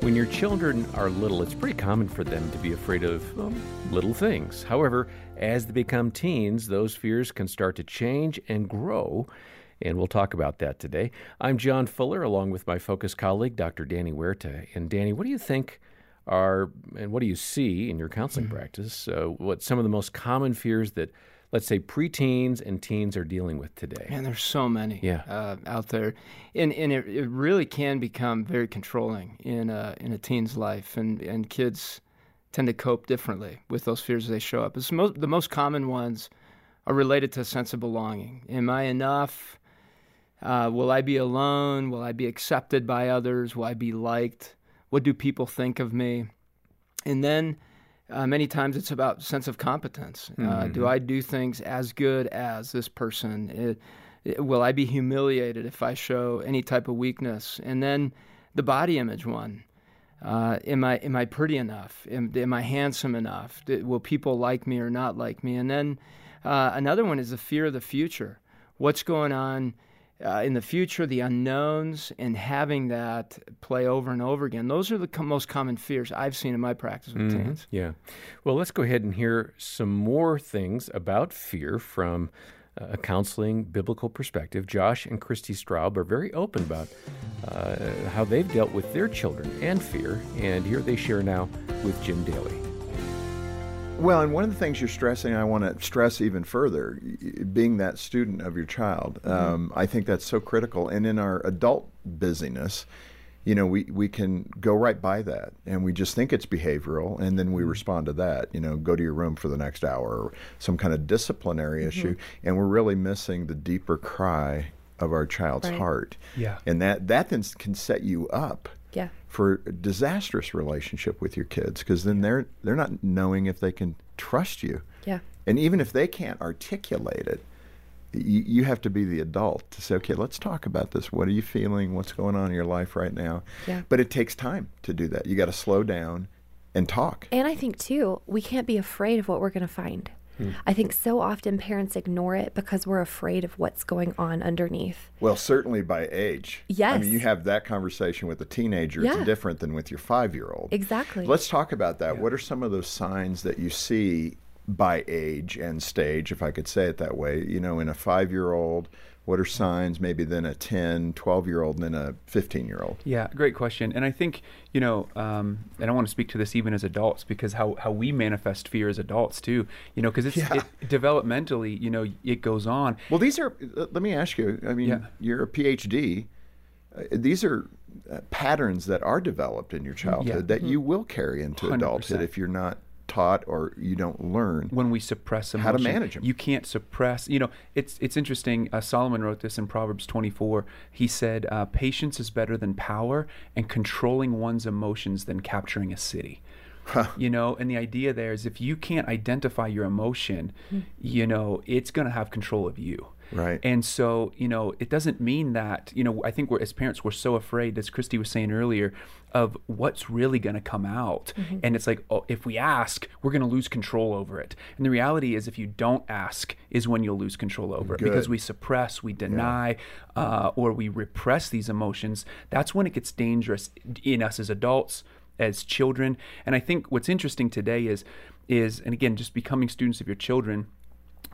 When your children are little, it's pretty common for them to be afraid of well, little things. However, as they become teens, those fears can start to change and grow. And we'll talk about that today. I'm John Fuller, along with my focus colleague, Dr. Danny Huerta. And Danny, what do you think are, and what do you see in your counseling mm-hmm. practice? Uh, what some of the most common fears that let's say preteens and teens are dealing with today? And there's so many yeah. uh, out there, and and it, it really can become very controlling in a in a teen's life, and and kids tend to cope differently with those fears as they show up. It's most, the most common ones are related to a sense of belonging. Am I enough? Uh, will I be alone? Will I be accepted by others? Will I be liked? What do people think of me? And then uh, many times it's about sense of competence. Uh, mm-hmm. Do I do things as good as this person? It, it, will I be humiliated if I show any type of weakness? And then the body image one. Uh, am I am I pretty enough? Am, am I handsome enough? Do, will people like me or not like me? And then uh, another one is the fear of the future. What's going on uh, in the future, the unknowns, and having that play over and over again. Those are the co- most common fears I've seen in my practice with mm-hmm. teens. Yeah. Well, let's go ahead and hear some more things about fear from a counseling biblical perspective. Josh and Christy Straub are very open about uh, how they've dealt with their children and fear, and here they share now with Jim Daly. Well, and one of the things you're stressing, I want to stress even further, being that student of your child, mm-hmm. um, I think that's so critical. And in our adult busyness, you know, we, we can go right by that and we just think it's behavioral and then we mm-hmm. respond to that, you know, go to your room for the next hour or some kind of disciplinary mm-hmm. issue. And we're really missing the deeper cry of our child's right. heart. Yeah. And that, that then can set you up yeah. for a disastrous relationship with your kids because then they're they're not knowing if they can trust you. Yeah. And even if they can't articulate it, you, you have to be the adult to say, okay, let's talk about this. What are you feeling? What's going on in your life right now? Yeah. But it takes time to do that. You got to slow down and talk. And I think too, we can't be afraid of what we're going to find. I think so often parents ignore it because we're afraid of what's going on underneath. Well, certainly by age. Yes. I mean, you have that conversation with a teenager. Yeah. It's different than with your five year old. Exactly. Let's talk about that. Yeah. What are some of those signs that you see by age and stage, if I could say it that way? You know, in a five year old, what are signs maybe than a 10 12 year old and then a 15 year old yeah great question and i think you know um, and i want to speak to this even as adults because how, how we manifest fear as adults too you know because it's yeah. it, developmentally you know it goes on well these are uh, let me ask you i mean yeah. you're a phd uh, these are uh, patterns that are developed in your childhood yeah. that mm-hmm. you will carry into 100%. adulthood if you're not taught or you don't learn when we suppress emotion, how to manage them. You can't suppress. You know, it's it's interesting. Uh, Solomon wrote this in Proverbs 24. He said, uh, "Patience is better than power, and controlling one's emotions than capturing a city." You know, and the idea there is if you can't identify your emotion, mm-hmm. you know, it's going to have control of you. Right. And so, you know, it doesn't mean that, you know, I think we're, as parents, we're so afraid, as Christy was saying earlier, of what's really going to come out. Mm-hmm. And it's like, oh, if we ask, we're going to lose control over it. And the reality is, if you don't ask, is when you'll lose control over Good. it because we suppress, we deny, yeah. uh, or we repress these emotions. That's when it gets dangerous in us as adults, as children. And I think what's interesting today is, is, and again, just becoming students of your children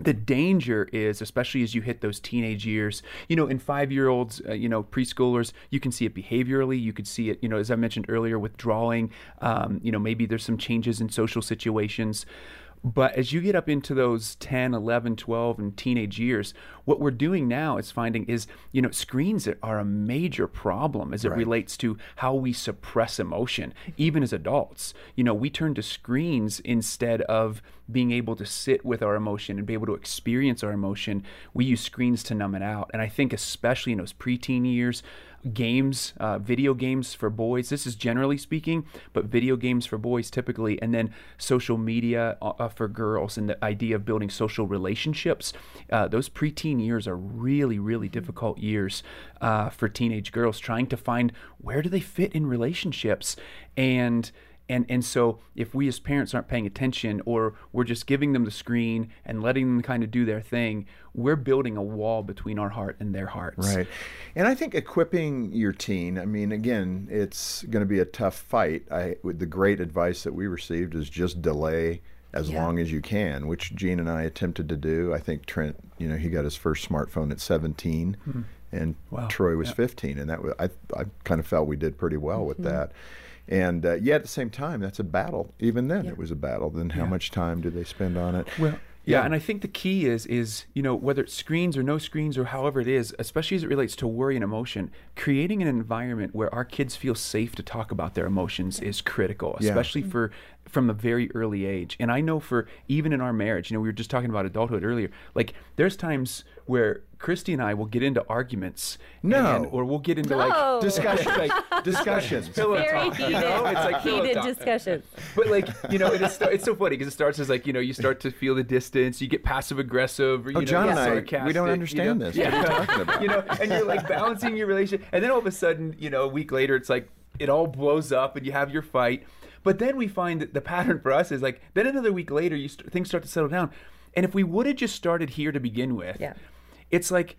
the danger is especially as you hit those teenage years you know in five year olds uh, you know preschoolers you can see it behaviorally. You could see it you know as i mentioned earlier withdrawing. Um, you know maybe there's some changes in social situations but as you get up into those 10, 11, 12, and teenage years, what we're doing now is finding is, you know, screens are a major problem as it right. relates to how we suppress emotion, even as adults. You know, we turn to screens instead of being able to sit with our emotion and be able to experience our emotion. We use screens to numb it out. And I think, especially in those preteen years, games, uh, video games for boys. This is generally speaking, but video games for boys typically, and then social media uh, uh, for girls, and the idea of building social relationships. Uh, those preteen years are really, really difficult years uh, for teenage girls, trying to find where do they fit in relationships, and And and so if we as parents aren't paying attention or we're just giving them the screen and letting them kind of do their thing, we're building a wall between our heart and their hearts. Right. And I think equipping your teen, I mean, again, it's going to be a tough fight. I with the great advice that we received is just delay as Yeah. long as you can, which Jean and I attempted to do. I think Trent, you know, he got his first smartphone at 17 hmm. and Wow. Troy was Yeah. 15 and that was I I kind of felt we did pretty well with mm-hmm. that. And uh, yet at the same time, that's a battle. Even then, Yeah. it was a battle. Then how Yeah. much time do they spend on it? Well, yeah, Yeah. and I think the key is is you know whether it's screens or no screens or however it is, especially as it relates to worry and emotion, creating an environment where our kids feel safe to talk about their emotions is critical, Yeah. especially for from a very early age. And I know for even in our marriage, you know, we were just talking about adulthood earlier. Like there's times where Christy and I will get into arguments, No. and- or we'll get into No. like Discussion. like discussions. pillow Very talk, you heated, know? It's like heated talk. discussion. But like you know, it is, it's so funny because it starts as like you know you start to feel the distance, you get passive aggressive, or oh, you Oh, know, John and I, sarcastic, we don't you understand know? this. What are you talking about? you know, and you're like balancing your relationship, and then all of a sudden, you know, a week later, it's like it all blows up, and you have your fight. But then we find that the pattern for us is like then another week later, you st- things start to settle down, and if we would have just started here to begin with, Yeah. it's like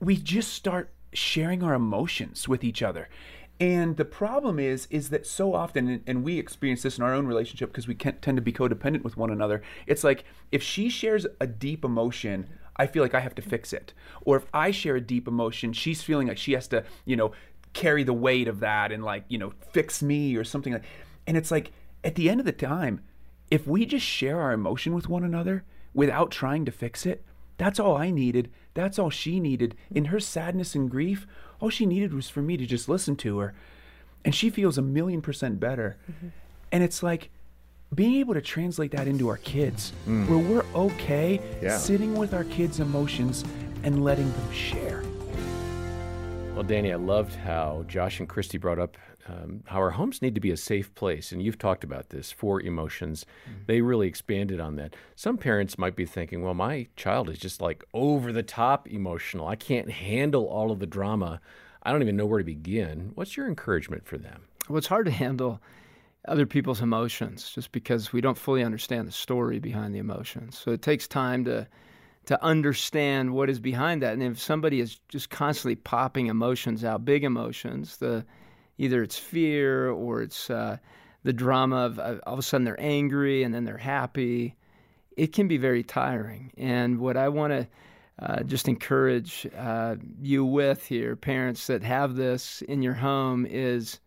we just start sharing our emotions with each other and the problem is is that so often and- and we experience this in our own relationship because we tend to be codependent with one another it's like if she shares a deep emotion i feel like i have to fix it or if i share a deep emotion she's feeling like she has to you know carry the weight of that and like you know fix me or something like and it's like at the end of the time if we just share our emotion with one another without trying to fix it that's all I needed. That's all she needed. In her sadness and grief, all she needed was for me to just listen to her. And she feels a million percent better. Mm-hmm. And it's like being able to translate that into our kids, mm. where we're okay Yeah. sitting with our kids' emotions and letting them share. Well, Danny, I loved how Josh and Christy brought up um, how our homes need to be a safe place. And you've talked about this for emotions. They really expanded on that. Some parents might be thinking, well, my child is just like over the top emotional. I can't handle all of the drama. I don't even know where to begin. What's your encouragement for them? Well, it's hard to handle other people's emotions just because we don't fully understand the story behind the emotions. So it takes time to to understand what is behind that. And if somebody is just constantly popping emotions out, big emotions, the either it's fear or it's uh, the drama of uh, all of a sudden they're angry and then they're happy, it can be very tiring. And what I want to uh, just encourage uh, you with here, parents that have this in your home, is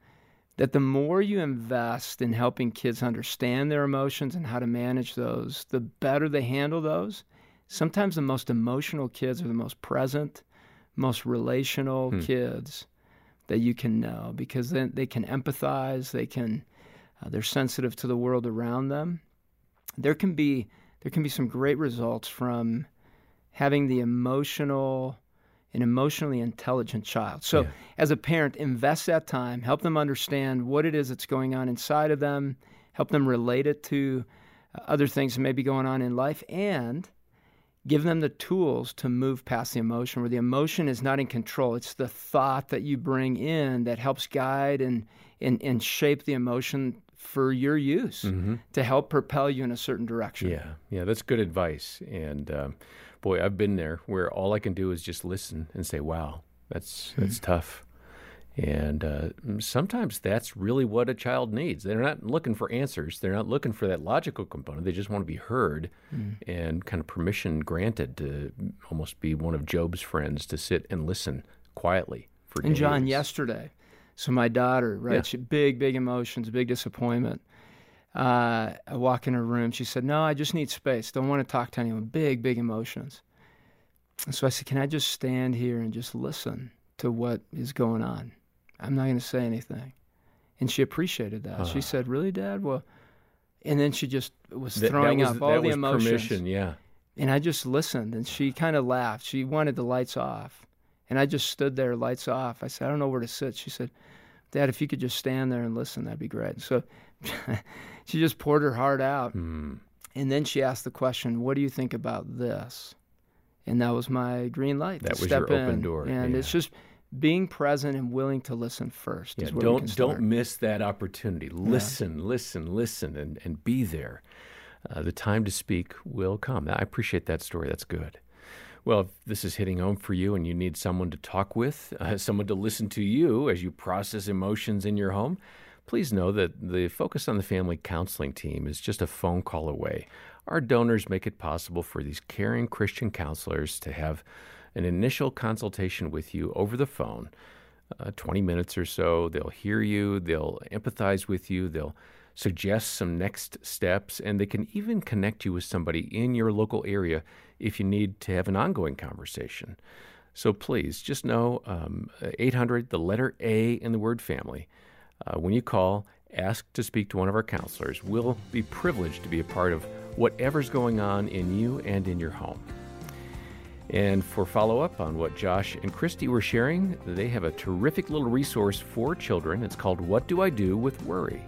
that the more you invest in helping kids understand their emotions and how to manage those, the better they handle those. Sometimes the most emotional kids are the most present, most relational kids that you can know because then they can empathize, they can uh, they're sensitive to the world around them. There can be there can be some great results from having the emotional an emotionally intelligent child. So, Yeah. as a parent, invest that time, help them understand what it is that's going on inside of them, help them relate it to uh, other things that may be going on in life, and give them the tools to move past the emotion, where the emotion is not in control. It's the thought that you bring in that helps guide and, and, and shape the emotion for your use to help propel you in a certain direction. Yeah, yeah, that's good advice. And um, boy, I've been there where all I can do is just listen and say, "Wow, that's that's tough." And uh, sometimes that's really what a child needs. They're not looking for answers. They're not looking for that logical component. They just want to be heard and kind of permission granted to almost be one of Job's friends to sit and listen quietly for And John, yesterday, so my daughter, right, Yeah. she, big, big emotions, big disappointment. Uh, I walk in her room. She said, "No, I just need space. Don't want to talk to anyone." Big, big emotions. And so I said, "Can I just stand here and just listen to what is going on? I'm not going to say anything." And she appreciated that. She said, "Really, Dad? Well," and then she just was throwing was- up all that the was emotions. Permission, yeah. And I just listened, and she kind of laughed. She wanted the lights off. And I just stood there, lights off. I said, I don't know where to sit. She said, Dad, if you could just stand there and listen, that'd be great. So she just poured her heart out. Mm. And then she asked the question, What do you think about this? And that was my green light. That to was step your open in. door, And yeah. it's just being present and willing to listen first. Yeah, don't don't miss that opportunity. Listen, listen, listen, and, and be there. Uh, the time to speak will come. I appreciate that story. That's good. Well, if this is hitting home for you and you need someone to talk with, uh, someone to listen to you as you process emotions in your home, please know that the Focus on the Family counseling team is just a phone call away. Our donors make it possible for these caring Christian counselors to have an initial consultation with you over the phone, uh, 20 minutes or so. They'll hear you, they'll empathize with you, they'll suggest some next steps, and they can even connect you with somebody in your local area if you need to have an ongoing conversation. So please just know um, 800, the letter A in the word family. Uh, when you call, ask to speak to one of our counselors. We'll be privileged to be a part of whatever's going on in you and in your home. And for follow up on what Josh and Christy were sharing, they have a terrific little resource for children. It's called What Do I Do with Worry?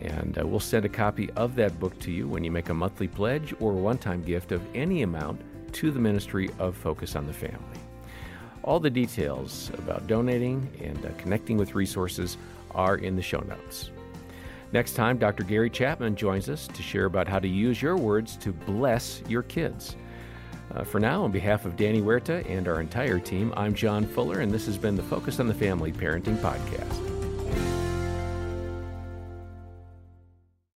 And uh, we'll send a copy of that book to you when you make a monthly pledge or one time gift of any amount to the ministry of Focus on the Family. All the details about donating and uh, connecting with resources are in the show notes. Next time, Dr. Gary Chapman joins us to share about how to use your words to bless your kids. Uh, for now, on behalf of Danny Huerta and our entire team, I'm John Fuller, and this has been the Focus on the Family Parenting Podcast.